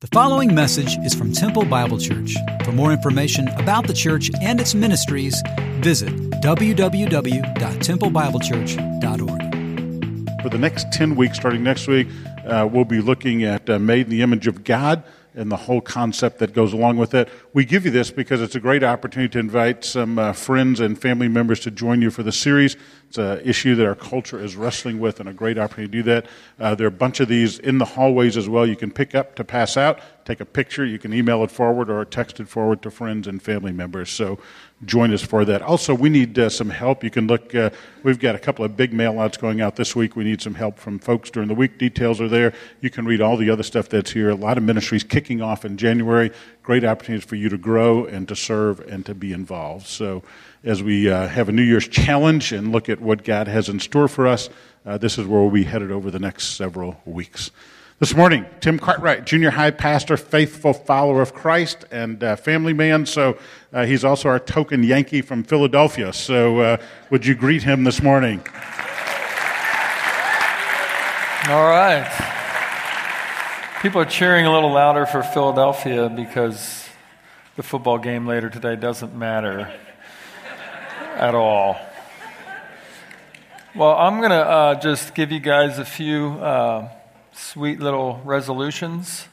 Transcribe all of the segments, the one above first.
The following message is from Temple Bible Church. For more information about the church and its ministries, visit www.templebiblechurch.org. For the next 10 weeks, starting next week, uh, we'll be looking at uh, Made in the Image of God and the whole concept that goes along with it. We give you this because it's a great opportunity to invite some uh, friends and family members to join you for the series. It's an issue that our culture is wrestling with, and a great opportunity to do that. Uh, there are a bunch of these in the hallways as well. You can pick up to pass out, take a picture, you can email it forward or text it forward to friends and family members. So join us for that. Also, we need uh, some help. You can look, uh, we've got a couple of big mail outs going out this week. We need some help from folks during the week. Details are there. You can read all the other stuff that's here. A lot of ministries kicking off in January. Great opportunities for you to grow and to serve and to be involved. So, as we uh, have a New Year's challenge and look at what God has in store for us, uh, this is where we'll be headed over the next several weeks. This morning, Tim Cartwright, junior high pastor, faithful follower of Christ, and uh, family man. So uh, he's also our token Yankee from Philadelphia. So uh, would you greet him this morning? All right. People are cheering a little louder for Philadelphia because the football game later today doesn't matter at all. Well, I'm going to uh, just give you guys a few uh, sweet little resolutions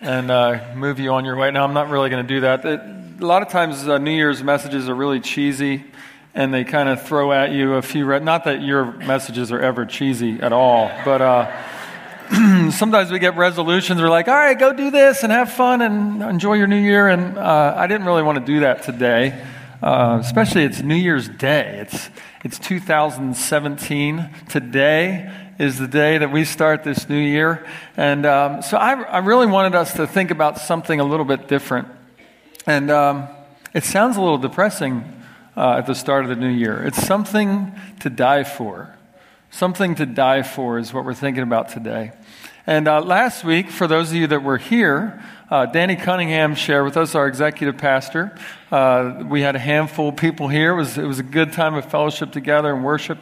and uh, move you on your way. Now, I'm not really going to do that. It, a lot of times, uh, New Year's messages are really cheesy and they kind of throw at you a few, re- not that your messages are ever cheesy at all, but uh, sometimes we get resolutions. We're like, all right, go do this and have fun and enjoy your new year. And uh, I didn't really want to do that today. Uh, especially it's New Year's Day. It's, it's 2017. Today is the day that we start this new year. And um, so I, I, really wanted us to think about something a little bit different. And um, it sounds a little depressing uh, at the start of the new year. It's something to die for. Something to die for is what we're thinking about today. And uh, last week, for those of you that were here, uh, Danny Cunningham shared with us, our executive pastor. Uh, we had a handful of people here. It was, it was a good time of fellowship together and worship.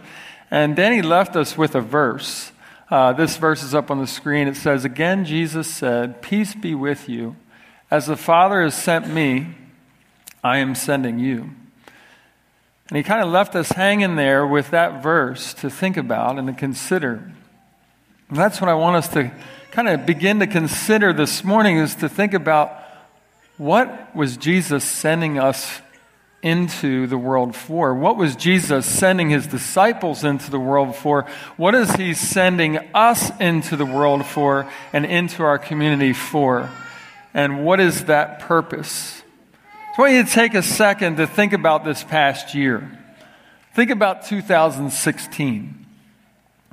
And Danny left us with a verse. Uh, this verse is up on the screen. It says, Again, Jesus said, Peace be with you. As the Father has sent me, I am sending you. And he kind of left us hanging there with that verse to think about and to consider. And that's what I want us to kind of begin to consider this morning is to think about what was Jesus sending us into the world for? What was Jesus sending his disciples into the world for? What is he sending us into the world for and into our community for? And what is that purpose? Want you to take a second to think about this past year. Think about 2016.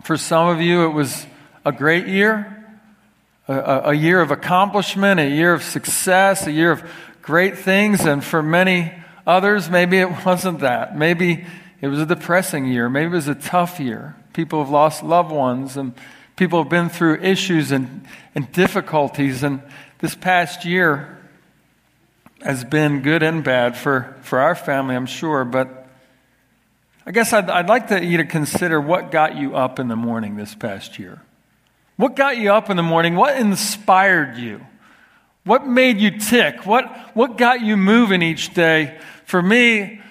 For some of you, it was a great year a, a year of accomplishment, a year of success, a year of great things. And for many others, maybe it wasn't that. Maybe it was a depressing year. Maybe it was a tough year. People have lost loved ones and people have been through issues and, and difficulties. And this past year has been good and bad for, for our family, I'm sure. But I guess I'd, I'd like to, you to consider what got you up in the morning this past year. What got you up in the morning? What inspired you? What made you tick? What, what got you moving each day? For me,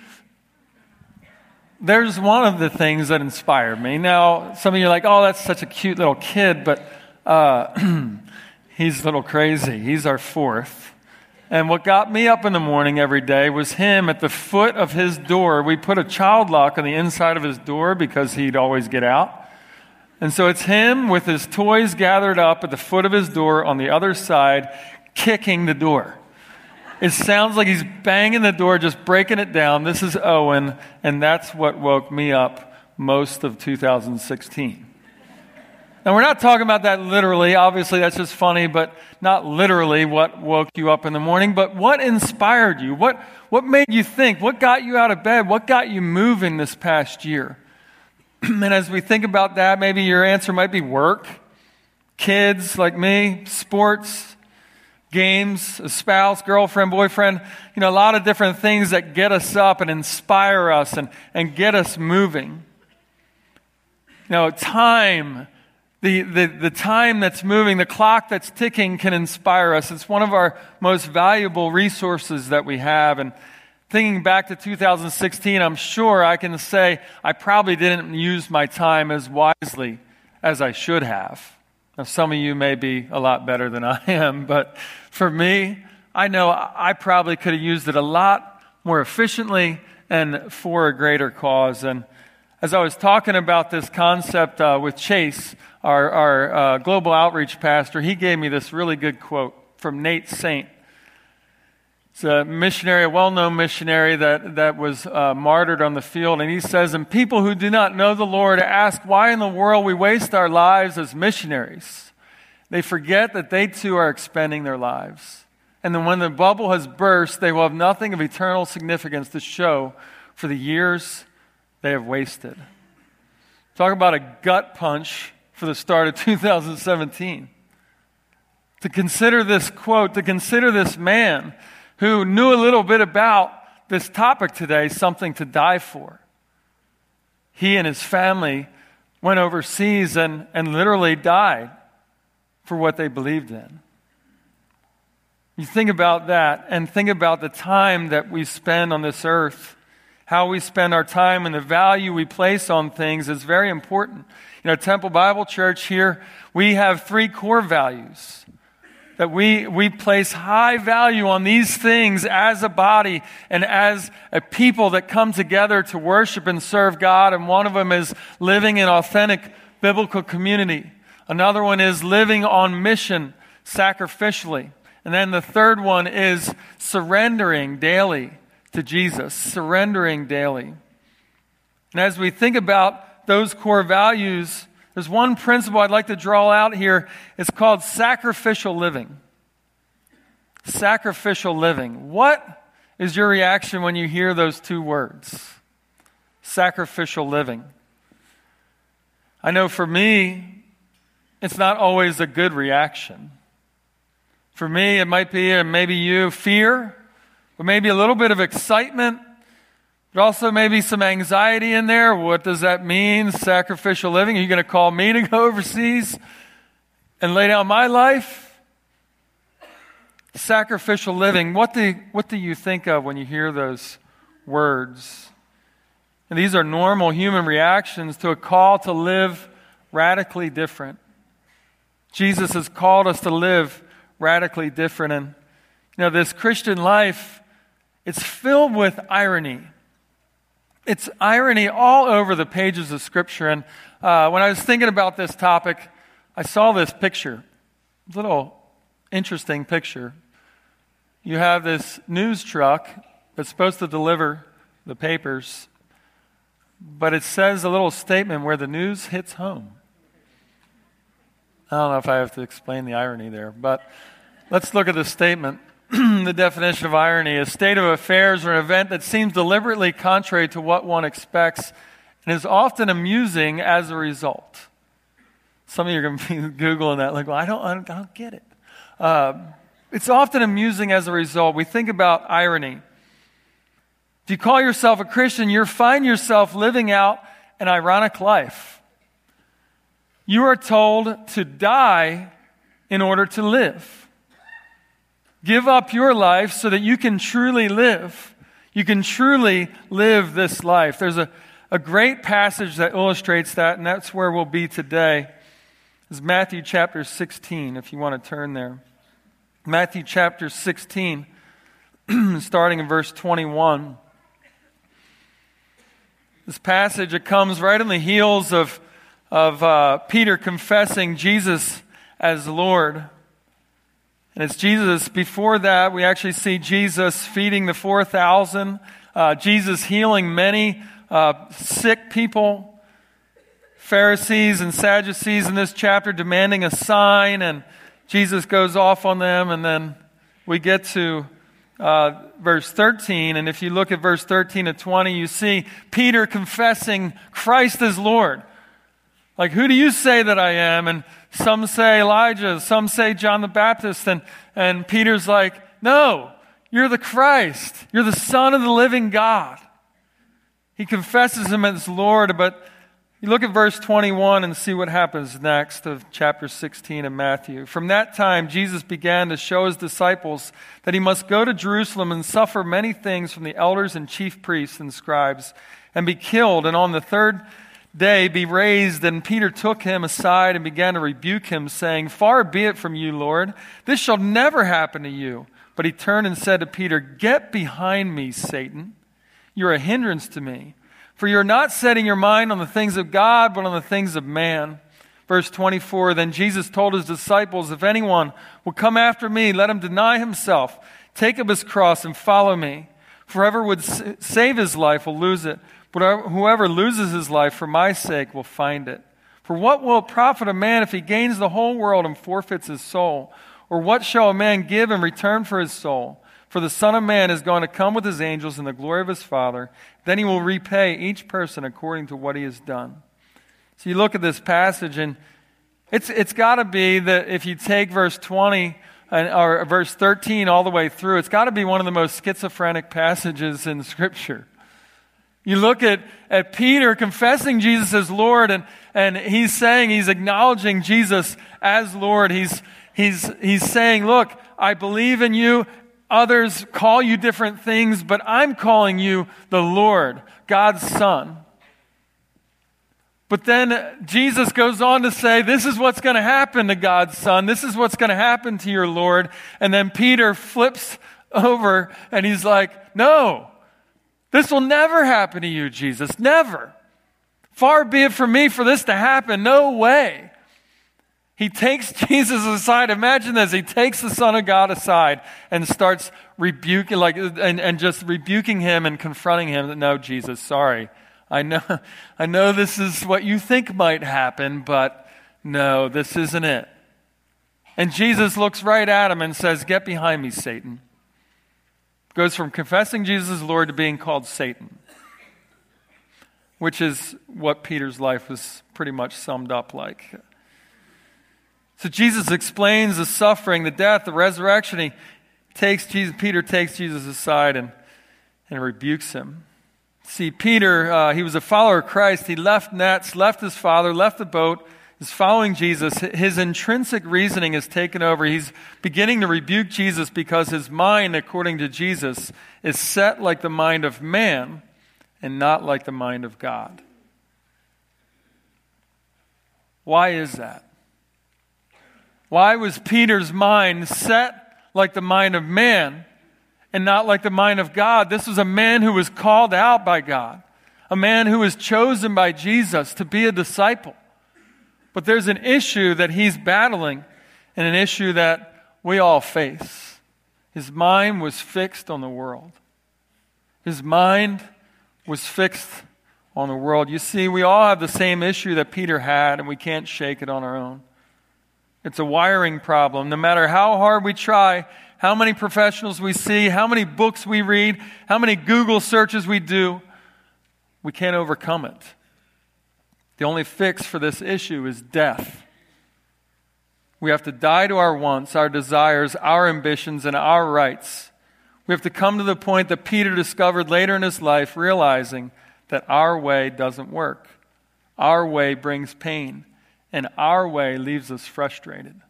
there's one of the things that inspired me. Now, some of you are like, oh, that's such a cute little kid, but uh, he's a little crazy. He's our fourth. And what got me up in the morning every day was him at the foot of his door. We put a child lock on the inside of his door because he'd always get out. And so it's him with his toys gathered up at the foot of his door on the other side, kicking the door. It sounds like he's banging the door, just breaking it down. This is Owen, and that's what woke me up most of 2016. Now, we're not talking about that literally. Obviously, that's just funny, but not literally what woke you up in the morning. But what inspired you? What, what made you think? What got you out of bed? What got you moving this past year? and as we think about that, maybe your answer might be work, kids like me, sports, games, a spouse, girlfriend, boyfriend, you know, a lot of different things that get us up and inspire us and, and get us moving. You know, time the, the, the time that's moving, the clock that's ticking can inspire us. It's one of our most valuable resources that we have. And thinking back to 2016, I'm sure I can say I probably didn't use my time as wisely as I should have. Now, some of you may be a lot better than I am, but for me, I know I probably could have used it a lot more efficiently and for a greater cause. And as I was talking about this concept uh, with Chase, our, our uh, global outreach pastor, he gave me this really good quote from Nate Saint. It's a missionary, a well known missionary that, that was uh, martyred on the field. And he says, And people who do not know the Lord ask why in the world we waste our lives as missionaries. They forget that they too are expending their lives. And then when the bubble has burst, they will have nothing of eternal significance to show for the years they have wasted. Talk about a gut punch for the start of 2017. To consider this quote, to consider this man who knew a little bit about this topic today, something to die for. He and his family went overseas and, and literally died for what they believed in. You think about that and think about the time that we spend on this earth. How we spend our time and the value we place on things is very important. You know, Temple Bible Church here, we have three core values that we, we place high value on these things as a body and as a people that come together to worship and serve God. And one of them is living in authentic biblical community. Another one is living on mission sacrificially. And then the third one is surrendering daily to Jesus, surrendering daily. And as we think about those core values, there's one principle I'd like to draw out here. It's called sacrificial living. Sacrificial living. What is your reaction when you hear those two words? Sacrificial living. I know for me, it's not always a good reaction. For me, it might be, and maybe you, fear, but maybe a little bit of excitement but also maybe some anxiety in there. What does that mean? Sacrificial living. Are you going to call me to go overseas and lay down my life? Sacrificial living. What do, what do you think of when you hear those words? And these are normal human reactions to a call to live radically different. Jesus has called us to live radically different. And, you know, this Christian life, it's filled with irony it's irony all over the pages of Scripture. And uh, when I was thinking about this topic, I saw this picture, A little interesting picture. You have this news truck that's supposed to deliver the papers, but it says a little statement where the news hits home. I don't know if I have to explain the irony there, but let's look at the statement. the definition of irony a state of affairs or an event that seems deliberately contrary to what one expects and is often amusing as a result. Some of you are going to be Googling that, like, well, I don't, I don't, get it. Uh, it's often amusing as a result. We think about irony. If you call yourself a Christian, you find yourself living out an ironic life. You are told to die in order to live. Give up your life so that you can truly live. You can truly live this life. There's a, a great passage that illustrates that, and that's where we'll be today. Is Matthew chapter 16, if you want to turn there. Matthew chapter 16, starting in verse 21. This passage, it comes right on the heels of, of uh, Peter confessing Jesus as Lord. And it's Jesus. Before that, we actually see Jesus feeding the 4,000, uh, Jesus healing many uh, sick people. Pharisees and Sadducees in this chapter demanding a sign, and Jesus goes off on them. And then we get to uh, verse 13. And if you look at verse 13 to 20, you see Peter confessing Christ is Lord. Like, who do you say that I am? And some say Elijah, some say John the Baptist. And, and Peter's like, no, you're the Christ. You're the Son of the living God. He confesses him as Lord, but You look at verse 21 and see what happens next of chapter 16 of Matthew. From that time, Jesus began to show his disciples that he must go to Jerusalem and suffer many things from the elders and chief priests and scribes and be killed, and on the third day be raised. And Peter took him aside and began to rebuke him, saying, Far be it from you, Lord. This shall never happen to you. But he turned and said to Peter, Get behind me, Satan. You're a hindrance to me for you're not setting your mind on the things of God, but on the things of man. Verse 24 Then Jesus told his disciples, If anyone will come after me, let him deny himself, take up his cross, and follow me. For whoever would save his life will lose it, whoever loses his life for my sake will find it. For what will it profit a man if he gains the whole world and forfeits his soul? Or what shall a man give in return for his soul? For the Son of Man is going to come with his angels in the glory of his Father. Then he will repay each person according to what he has done. So you look at this passage, and it's, it's got to be that if you take verse 20 and, or verse 13 all the way through, it's got to be one of the most schizophrenic passages in Scripture. You look at, at Peter confessing Jesus as Lord, and, and he's saying, he's acknowledging Jesus as Lord. He's, he's, he's saying, Look, I believe in you, Others call you different things, but I'm calling you the Lord, God's Son. But then Jesus goes on to say, This is what's going to happen to God's Son. This is what's going to happen to your Lord. And then Peter flips over and he's like, No, this will never happen to you, Jesus. Never. Far be it from me for this to happen. No way. He takes Jesus aside. Imagine this. He takes the Son of God aside and starts rebuking, like, and, and just rebuking him and confronting him. No, Jesus, sorry. I know, I know this is what you think might happen, but no, this isn't it. And Jesus looks right at him and says, Get behind me, Satan. Goes from confessing Jesus as Lord to being called Satan, which is what Peter's life was pretty much summed up like. So Jesus explains the suffering, the death, the resurrection. He takes Jesus, Peter takes Jesus aside and, and rebukes him. See, Peter, uh, he was a follower of Christ. He left nets, left his father, left the boat, is following Jesus. His intrinsic reasoning is taken over. He's beginning to rebuke Jesus because his mind, according to Jesus, is set like the mind of man and not like the mind of God. Why is that? Why was Peter's mind set like the mind of man and not like the mind of God? This was a man who was called out by God, a man who was chosen by Jesus to be a disciple. But there's an issue that he's battling and an issue that we all face. His mind was fixed on the world. His mind was fixed on the world. You see, we all have the same issue that Peter had, and we can't shake it on our own. It's a wiring problem. No matter how hard we try, how many professionals we see, how many books we read, how many Google searches we do, we can't overcome it. The only fix for this issue is death. We have to die to our wants, our desires, our ambitions, and our rights. We have to come to the point that Peter discovered later in his life, realizing that our way doesn't work. Our way brings pain and our way leaves us frustrated.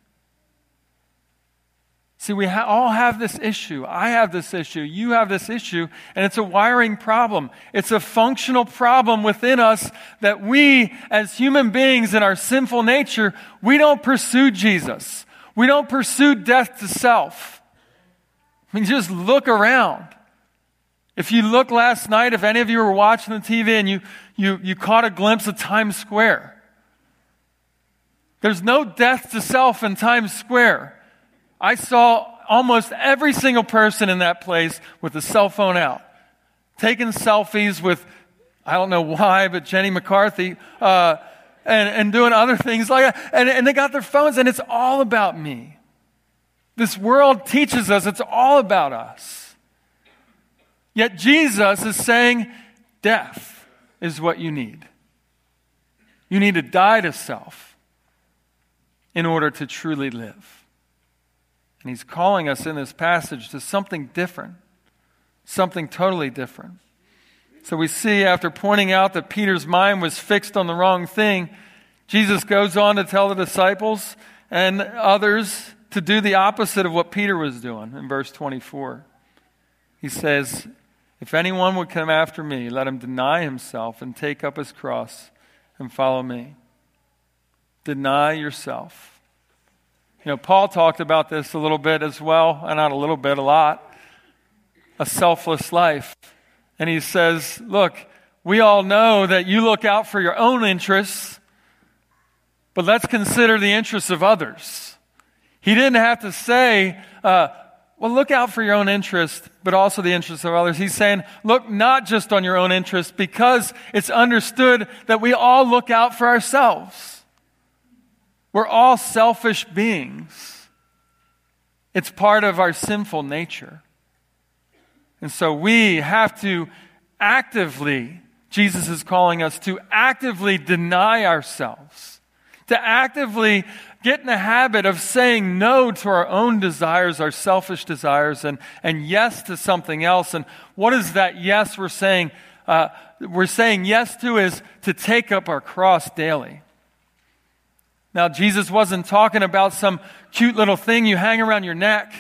See, we ha- all have this issue. I have this issue. You have this issue. And it's a wiring problem. It's a functional problem within us that we, as human beings in our sinful nature, we don't pursue Jesus. We don't pursue death to self. I mean, just look around. If you look last night, if any of you were watching the TV and you, you, you caught a glimpse of Times Square, there's no death to self in Times Square. I saw almost every single person in that place with a cell phone out, taking selfies with, I don't know why, but Jenny McCarthy, uh, and, and doing other things like that. And, and they got their phones, and it's all about me. This world teaches us it's all about us. Yet Jesus is saying death is what you need. You need to die to self in order to truly live. And he's calling us in this passage to something different, something totally different. So we see after pointing out that Peter's mind was fixed on the wrong thing, Jesus goes on to tell the disciples and others to do the opposite of what Peter was doing in verse 24. He says, If anyone would come after me, let him deny himself and take up his cross and follow me. Deny yourself. You know, Paul talked about this a little bit as well, and not a little bit, a lot. A selfless life. And he says, Look, we all know that you look out for your own interests, but let's consider the interests of others. He didn't have to say, uh, well, look out for your own interest, but also the interests of others. He's saying, look not just on your own interest, because it's understood that we all look out for ourselves. We're all selfish beings. It's part of our sinful nature. And so we have to actively, Jesus is calling us to actively deny ourselves, to actively get in the habit of saying no to our own desires, our selfish desires, and, and yes to something else. And what is that yes we're saying? Uh, we're saying yes to is to take up our cross daily. Now, Jesus wasn't talking about some cute little thing you hang around your neck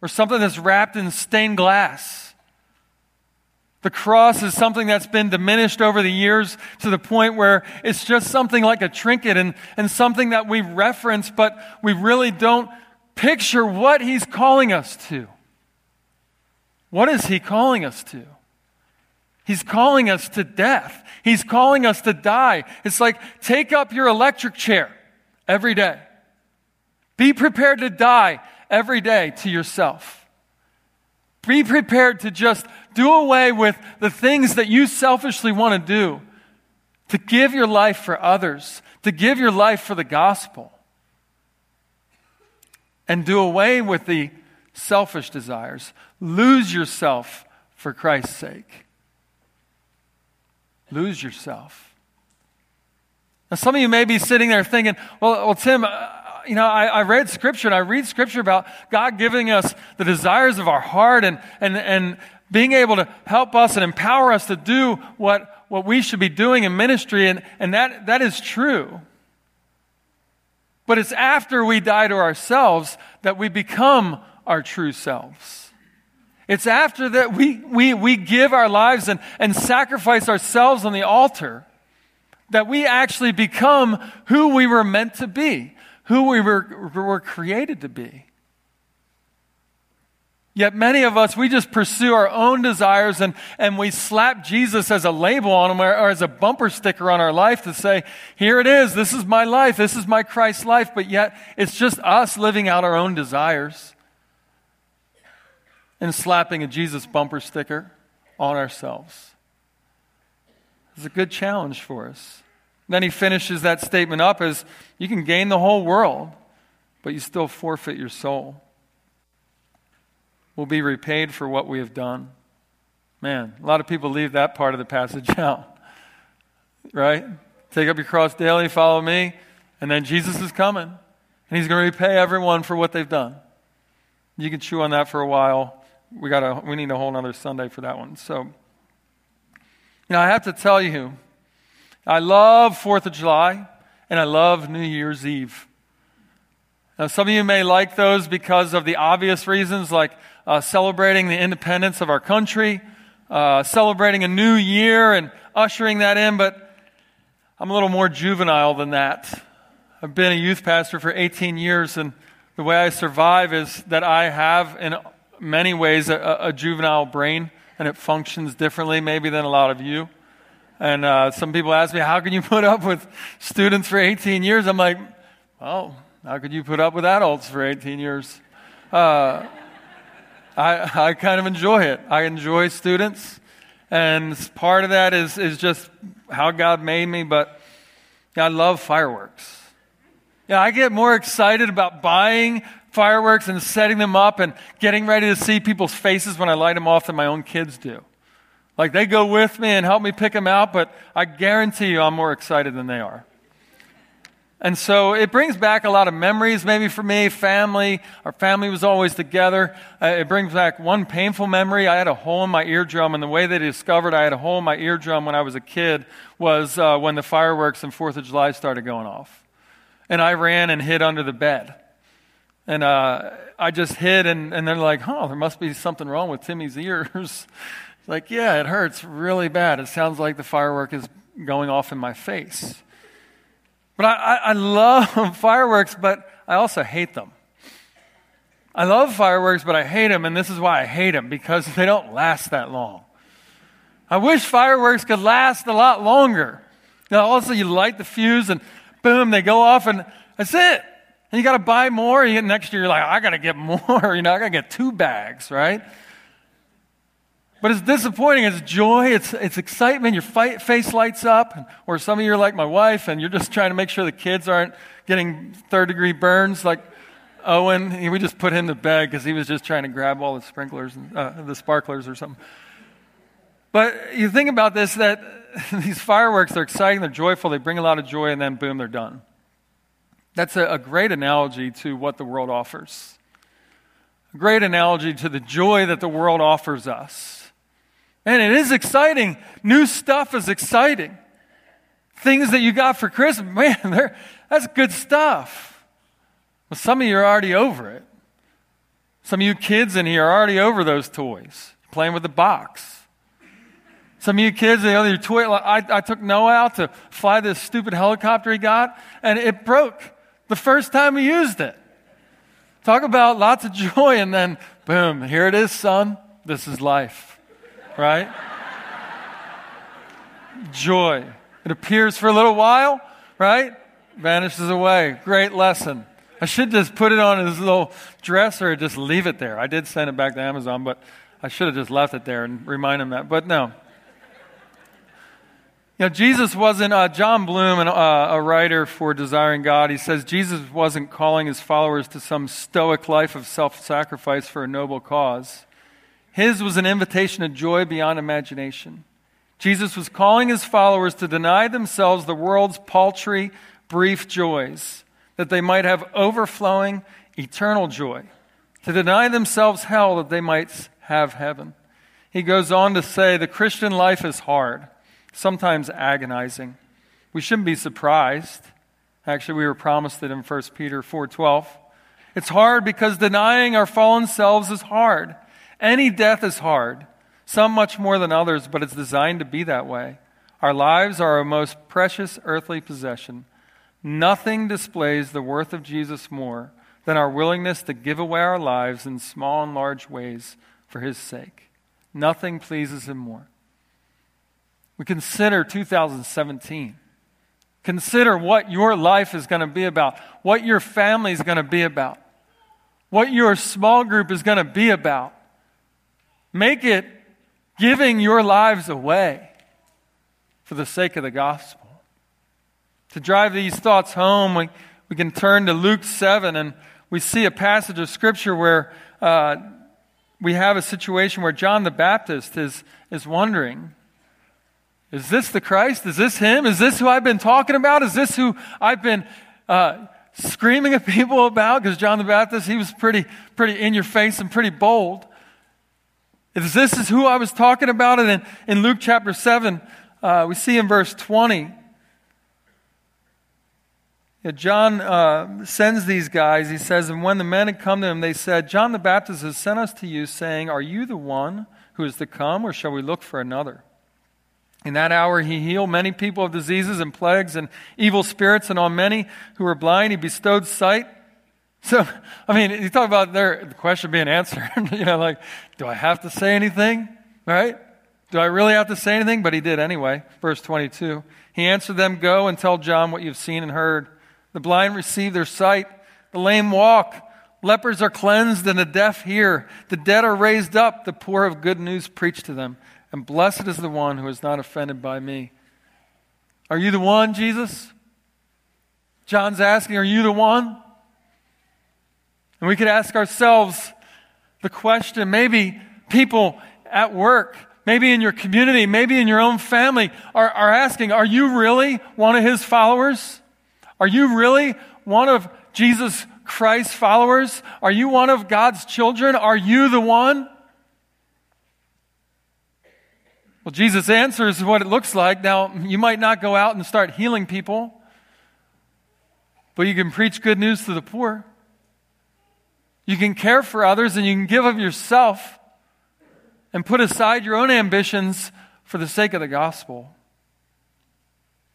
or something that's wrapped in stained glass. The cross is something that's been diminished over the years to the point where it's just something like a trinket and, and something that we reference, but we really don't picture what he's calling us to. What is he calling us to? He's calling us to death. He's calling us to die. It's like take up your electric chair every day. Be prepared to die every day to yourself. Be prepared to just do away with the things that you selfishly want to do, to give your life for others, to give your life for the gospel, and do away with the selfish desires. Lose yourself for Christ's sake. Lose yourself. Some of you may be sitting there thinking, well, well Tim, uh, you know, I, I, read scripture and I read scripture about God giving us the desires of our heart and, and, and being able to help us and empower us to do what, what we should be doing in ministry. And, and that, that is true. But it's after we die to ourselves that we become our true selves. It's after that we, we, we give our lives and, and sacrifice ourselves on the altar that we actually become who we were meant to be who we were, were created to be. Yet many of us, we just pursue our own desires and, and we slap Jesus as a label on them or, or, as a bumper sticker on our life to say, here it is, this is my life, this is my Christ life, but yet it's just us living out our own desires and slapping a Jesus bumper sticker on ourselves. It's a good challenge for us. Then he finishes that statement up as you can gain the whole world, but you still forfeit your soul. We'll be repaid for what we have done. Man, a lot of people leave that part of the passage out. Right? Take up your cross daily, follow me, and then Jesus is coming, and he's going to repay everyone for what they've done. You can chew on that for a while. We got a, we need a whole other Sunday for that one. So, you know, I have to tell you, I love Fourth of July and I love New Year's Eve. Now, some of you may like those because of the obvious reasons, like uh, celebrating the independence of our country, uh, celebrating a new year and ushering that in, but I'm a little more juvenile than that. I've been a youth pastor for 18 years, and the way I survive is that I have, in many ways, a, a juvenile brain, and it functions differently maybe than a lot of you. And uh, some people ask me, how can you put up with students for 18 years? I'm like, well, how could you put up with adults for 18 years? Uh, I, I kind of enjoy it. I enjoy students. And part of that is, is just how God made me, but I love fireworks. Yeah, I get more excited about buying fireworks and setting them up and getting ready to see people's faces when I light them off than my own kids do. Like they go with me and help me pick them out, but I guarantee you I'm more excited than they are. And so it brings back a lot of memories, maybe for me, family. Our family was always together. Uh, it brings back one painful memory. I had a hole in my eardrum, and the way they discovered I had a hole in my eardrum when I was a kid was uh, when the fireworks and Fourth of July started going off. And I ran and hid under the bed. And uh, I just hid, and, and they're like, oh, there must be something wrong with Timmy's ears. like, yeah, it hurts really bad. It sounds like the firework is going off in my face. But I, I, I love fireworks, but I also hate them. I love fireworks, but I hate them, and this is why I hate them because they don't last that long. I wish fireworks could last a lot longer. Now, also, you light the fuse, and boom, they go off, and that's it. And you got to buy more. And next year, you're like, I got to get more. You know, I got to get two bags, right? But it's disappointing. It's joy. It's, it's excitement. Your fight, face lights up. Or some of you are like my wife, and you're just trying to make sure the kids aren't getting third degree burns like Owen. We just put him to bed because he was just trying to grab all the sprinklers, uh, the sparklers or something. But you think about this that these fireworks, they're exciting, they're joyful, they bring a lot of joy, and then boom, they're done. That's a, a great analogy to what the world offers. A great analogy to the joy that the world offers us. And it is exciting. New stuff is exciting. Things that you got for Christmas, man, that's good stuff. Well, some of you are already over it. Some of you kids in here are already over those toys, playing with the box. Some of you kids, know, your toy, I, I took Noah out to fly this stupid helicopter he got, and it broke the first time he used it. Talk about lots of joy, and then boom, here it is, son. This is life right? Joy. It appears for a little while, right? Vanishes away. Great lesson. I should just put it on his little dresser and just leave it there. I did send it back to Amazon, but I should have just left it there and remind him that. But no. You know, Jesus wasn't, uh, Jon Bloom, an, uh, a writer for Desiring God, he says Jesus wasn't calling his followers to some stoic life of self sacrifice for a noble cause. His was an invitation to joy beyond imagination. Jesus was calling his followers to deny themselves the world's paltry, brief joys, that they might have overflowing, eternal joy, to deny themselves hell that they might have heaven. He goes on to say the Christian life is hard, sometimes agonizing. We shouldn't be surprised. Actually, we were promised it in 1 Peter 4:12. It's hard because denying our fallen selves is hard. Any death is hard, some much more than others, but it's designed to be that way. Our lives are our most precious earthly possession. Nothing displays the worth of Jesus more than our willingness to give away our lives in small and large ways for his sake. Nothing pleases him more. We consider 2017. Consider what your life is going to be about, what your family is going to be about, what your small group is going to be about. Make it giving your lives away for the sake of the gospel. To drive these thoughts home, we, we can turn to Luke 7 and we see a passage of Scripture where uh, we have a situation where John the Baptist is, is wondering Is this the Christ? Is this him? Is this who I've been talking about? Is this who I've been. Uh, screaming at people about because John the Baptist, he was pretty, pretty in your face and pretty bold. If this is who I was talking about, and in, in Luke chapter 7, uh, we see in verse 20, yeah, John uh, sends these guys. He says, And when the men had come to him, they said, John the Baptist has sent us to you, saying, Are you the one who is to come, or shall we look for another? In that hour, he healed many people of diseases and plagues and evil spirits, and on many who were blind, he bestowed sight. So, I mean, you talk about their, the question being answered. you know, like, do I have to say anything? Right? Do I really have to say anything? But he did anyway. Verse 22. He answered them, Go and tell John what you've seen and heard. The blind receive their sight, the lame walk, lepers are cleansed, and the deaf hear. The dead are raised up, the poor of good news preached to them. And blessed is the one who is not offended by me. Are you the one, Jesus? John's asking, Are you the one? And we could ask ourselves the question maybe people at work, maybe in your community, maybe in your own family are, are asking, Are you really one of his followers? Are you really one of Jesus Christ's followers? Are you one of God's children? Are you the one? Well, Jesus answers what it looks like. Now, you might not go out and start healing people, but you can preach good news to the poor. You can care for others and you can give of yourself and put aside your own ambitions for the sake of the gospel.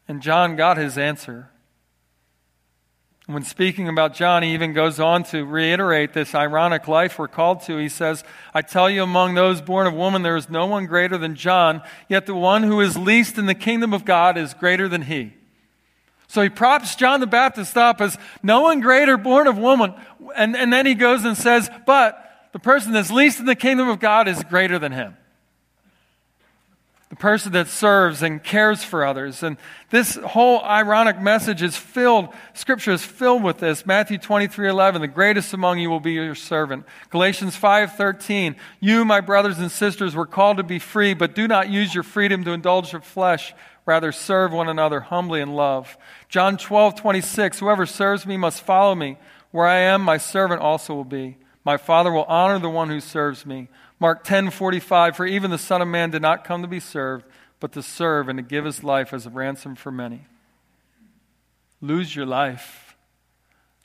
And John got his answer. When speaking about John, he even goes on to reiterate this ironic life we're called to. He says, I tell you, among those born of woman, there is no one greater than John, yet the one who is least in the kingdom of God is greater than he. So he props John the Baptist up as no one greater born of woman. And, and then he goes and says, But the person that's least in the kingdom of God is greater than him the person that serves and cares for others. And this whole ironic message is filled, scripture is filled with this. Matthew 23 11, the greatest among you will be your servant. Galatians 5 13, you, my brothers and sisters, were called to be free, but do not use your freedom to indulge your flesh. Rather, serve one another humbly in love. John 12 26, whoever serves me must follow me. Where I am, my servant also will be. My Father will honor the one who serves me. Mark 10:45 For even the son of man did not come to be served but to serve and to give his life as a ransom for many. Lose your life.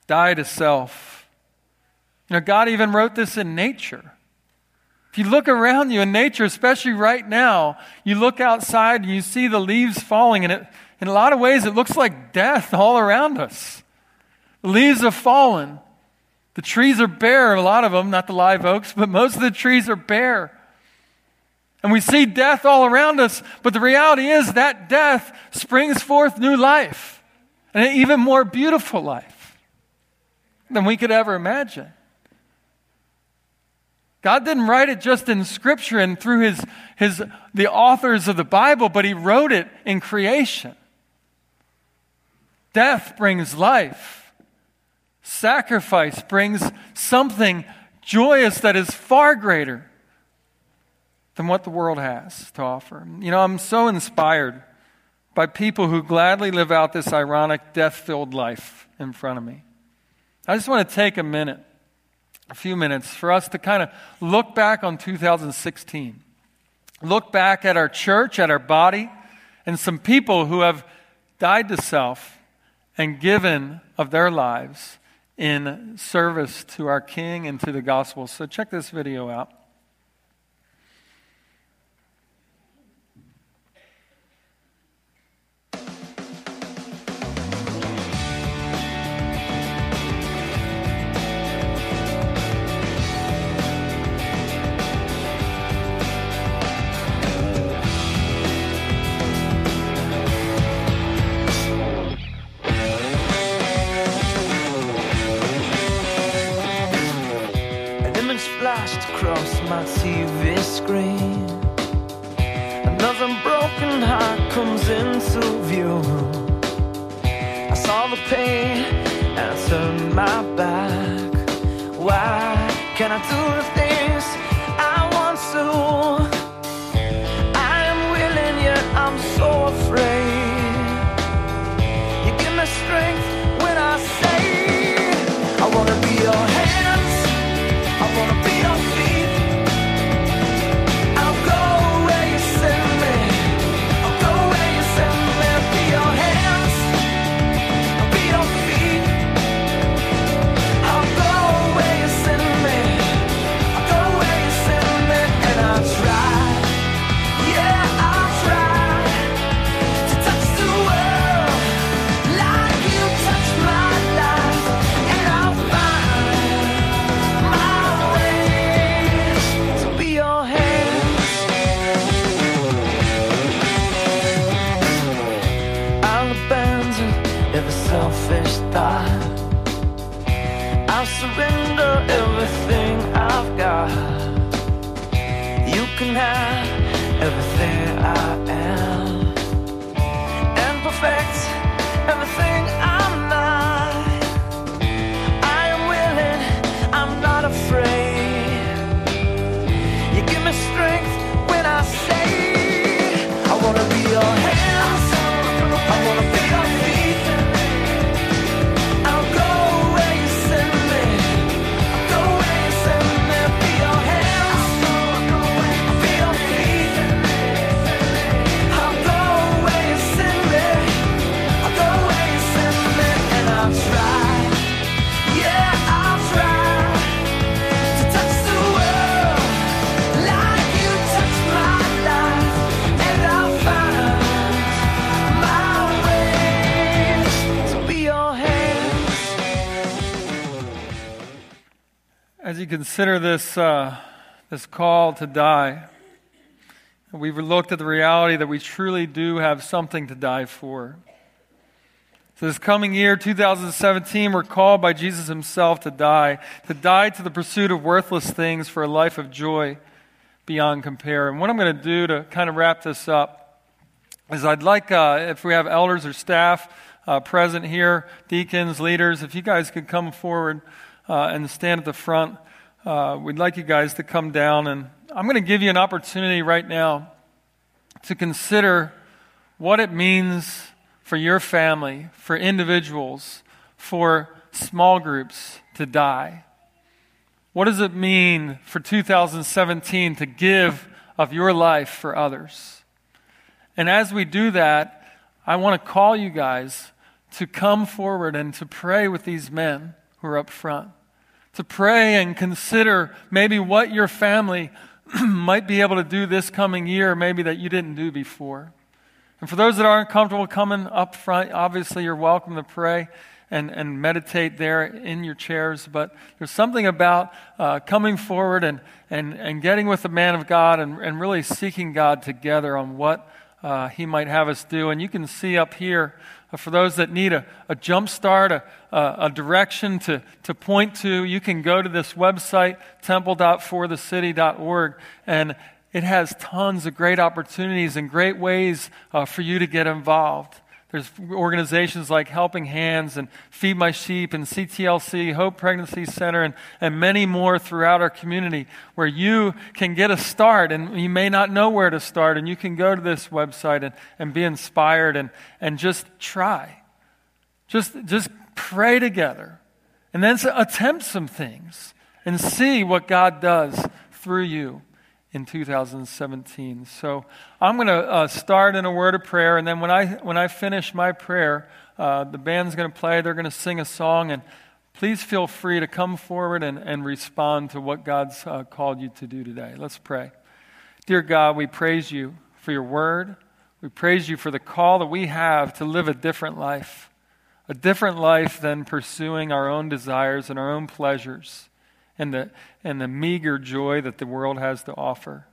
Die to self. You know God even wrote this in nature. If you look around you in nature, especially right now, you look outside and you see the leaves falling, and it, in a lot of ways, it looks like death all around us. The leaves have fallen. The trees are bare, a lot of them, not the live oaks, but most of the trees are bare. And we see death all around us, but the reality is that death springs forth new life, and an even more beautiful life than we could ever imagine. God didn't write it just in scripture and through his, his, the authors of the Bible, but he wrote it in creation. Death brings life. Sacrifice brings something joyous that is far greater than what the world has to offer. You know, I'm so inspired by people who gladly live out this ironic, death filled life in front of me. I just want to take a minute, a few minutes, for us to kind of look back on 2016. Look back at our church, at our body, and some people who have died to self and given of their lives in service to our King and to the gospel. So check this video out. My TV screen. Another broken heart comes into view. I saw the pain and turned my back. Why can I do the things can have everything I am consider this, uh, this call to die, we've looked at the reality that we truly do have something to die for. So, this coming year, 2017, we're called by Jesus himself to die, to die to the pursuit of worthless things for a life of joy beyond compare. And what I'm going to do to kind of wrap this up is I'd like, uh, if we have elders or staff uh, present here, deacons, leaders, if you guys could come forward uh, and stand at the front, uh, we'd like you guys to come down. And I'm going to give you an opportunity right now to consider what it means for your family, for individuals, for small groups to die? What does it mean for 2017 to give of your life for others? And as we do that, I want to call you guys to come forward and to pray with these men who are up front. To pray and consider maybe what your family might be able to do this coming year, maybe that you didn't do before. And for those that aren't comfortable coming up front, obviously you're welcome to pray and, and meditate there in your chairs. But there's something about uh, coming forward and, and, and getting with the man of God and, and really seeking God together on what uh, he might have us do. And you can see up here, uh, for those that need a, a jump start, a, a, a direction to, to point to, you can go to this website, temple.forthecity.org, and it has tons of great opportunities and great ways uh, for you to get involved. There's organizations like Helping Hands and Feed My Sheep and CTLC, Hope Pregnancy Center, and, and many more throughout our community where you can get a start and you may not know where to start. And you can go to this website and, and be inspired and, and just try. Just, just pray together and then attempt some things and see what God does through you in 2017. So I'm going to uh, start in a word of prayer, and then when I when I finish my prayer, uh, the band's going to play. They're going to sing a song, and please feel free to come forward and, and respond to what God's uh, called you to do today. Let's pray. Dear God, we praise you for your word. We praise you for the call that we have to live a different life, a different life than pursuing our own desires and our own pleasures and the, and the meager joy that the world has to offer.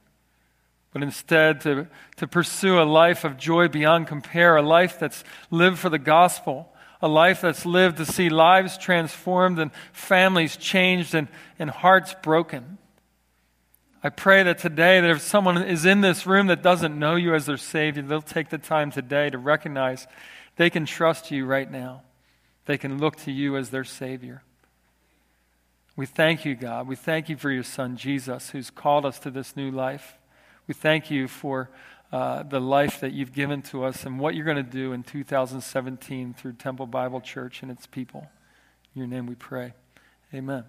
But instead, to, to pursue a life of joy beyond compare, a life that's lived for the gospel, a life that's lived to see lives transformed and families changed and, and hearts broken. I pray that today, that if someone is in this room that doesn't know you as their Savior, they'll take the time today to recognize they can trust you right now. They can look to you as their Savior. We thank you, God. We thank you for your Son, Jesus, who's called us to this new life. We thank you for uh, the life that you've given to us and what you're going to do in 2017 through Temple Bible Church and its people. In your name we pray. Amen.